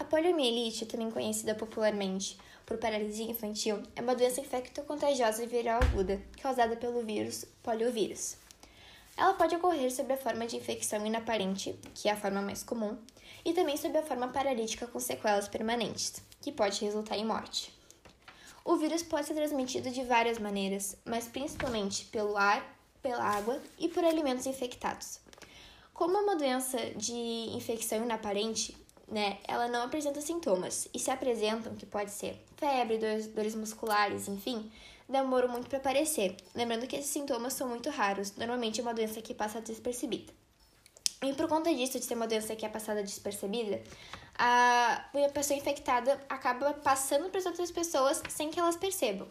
A poliomielite, também conhecida popularmente por paralisia infantil, é uma doença infecto-contagiosa viral aguda, causada pelo vírus poliovírus. Ela pode ocorrer sob a forma de infecção inaparente, que é a forma mais comum, e também sob a forma paralítica com sequelas permanentes, que pode resultar em morte. O vírus pode ser transmitido de várias maneiras, mas principalmente pelo ar, pela água e por alimentos infectados. Como é uma doença de infecção inaparente, né, ela não apresenta sintomas e se apresentam, que pode ser febre, dores, dores musculares, enfim, demoram muito para aparecer. Lembrando que esses sintomas são muito raros, normalmente é uma doença que passa despercebida. E por conta disso, de ser uma doença que é passada despercebida, a pessoa infectada acaba passando para as outras pessoas sem que elas percebam.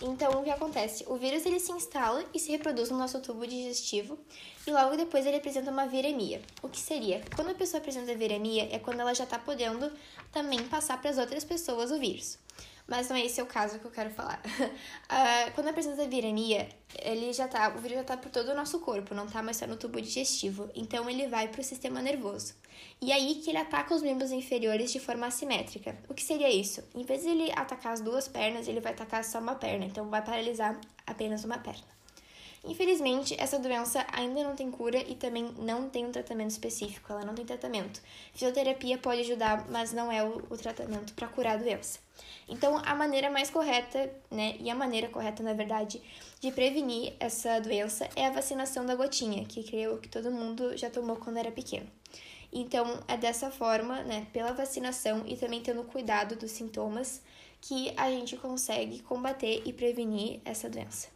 Então, o que acontece? O vírus ele se instala e se reproduz no nosso tubo digestivo e logo depois ele apresenta uma viremia. O que seria? Quando a pessoa apresenta viremia é quando ela já está podendo também passar para as outras pessoas o vírus mas não é esse o caso que eu quero falar. uh, quando apresenta viremia, ele já tá, o vírus já tá por todo o nosso corpo, não tá mais só no tubo digestivo, então ele vai pro sistema nervoso. E aí que ele ataca os membros inferiores de forma assimétrica. O que seria isso? Em vez de ele atacar as duas pernas, ele vai atacar só uma perna, então vai paralisar apenas uma perna. Infelizmente, essa doença ainda não tem cura e também não tem um tratamento específico, ela não tem tratamento. Fisioterapia pode ajudar, mas não é o, o tratamento para curar a doença. Então, a maneira mais correta, né, e a maneira correta, na verdade, de prevenir essa doença é a vacinação da gotinha, que creio que todo mundo já tomou quando era pequeno. Então, é dessa forma, né, pela vacinação e também tendo cuidado dos sintomas, que a gente consegue combater e prevenir essa doença.